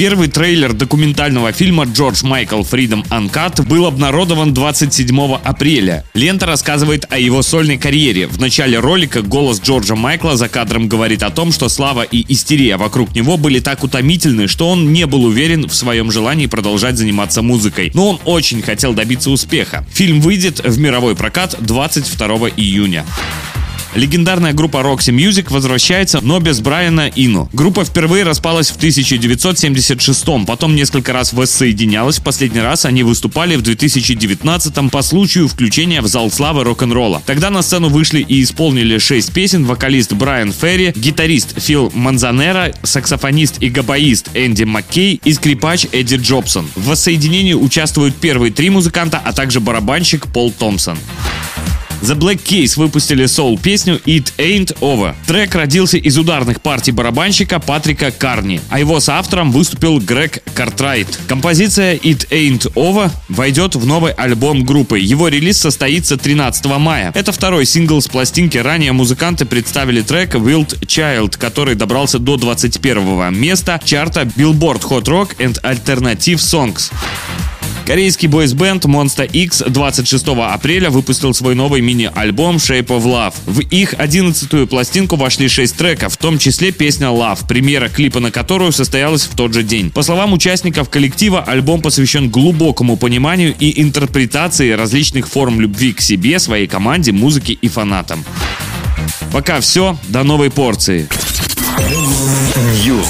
Первый трейлер документального фильма «Джордж Майкл Freedom Uncut» был обнародован 27 апреля. Лента рассказывает о его сольной карьере. В начале ролика голос Джорджа Майкла за кадром говорит о том, что слава и истерия вокруг него были так утомительны, что он не был уверен в своем желании продолжать заниматься музыкой. Но он очень хотел добиться успеха. Фильм выйдет в мировой прокат 22 июня. Легендарная группа Roxy Music возвращается, но без Брайана Ину. Группа впервые распалась в 1976 потом несколько раз воссоединялась. В последний раз они выступали в 2019 по случаю включения в зал славы рок-н-ролла. Тогда на сцену вышли и исполнили шесть песен вокалист Брайан Ферри, гитарист Фил Манзанера, саксофонист и габаист Энди Маккей и скрипач Эдди Джобсон. В воссоединении участвуют первые три музыканта, а также барабанщик Пол Томпсон. The Black Keys выпустили соул-песню It Ain't Over. Трек родился из ударных партий барабанщика Патрика Карни, а его соавтором выступил Грег Картрайт. Композиция It Ain't Over войдет в новый альбом группы. Его релиз состоится 13 мая. Это второй сингл с пластинки. Ранее музыканты представили трек Wild Child, который добрался до 21 места чарта Billboard Hot Rock and Alternative Songs. Корейский бойсбенд Monster X 26 апреля выпустил свой новый мини-альбом Shape of Love. В их 11-ю пластинку вошли 6 треков, в том числе песня Love, премьера клипа на которую состоялась в тот же день. По словам участников коллектива, альбом посвящен глубокому пониманию и интерпретации различных форм любви к себе, своей команде, музыке и фанатам. Пока все, до новой порции. News.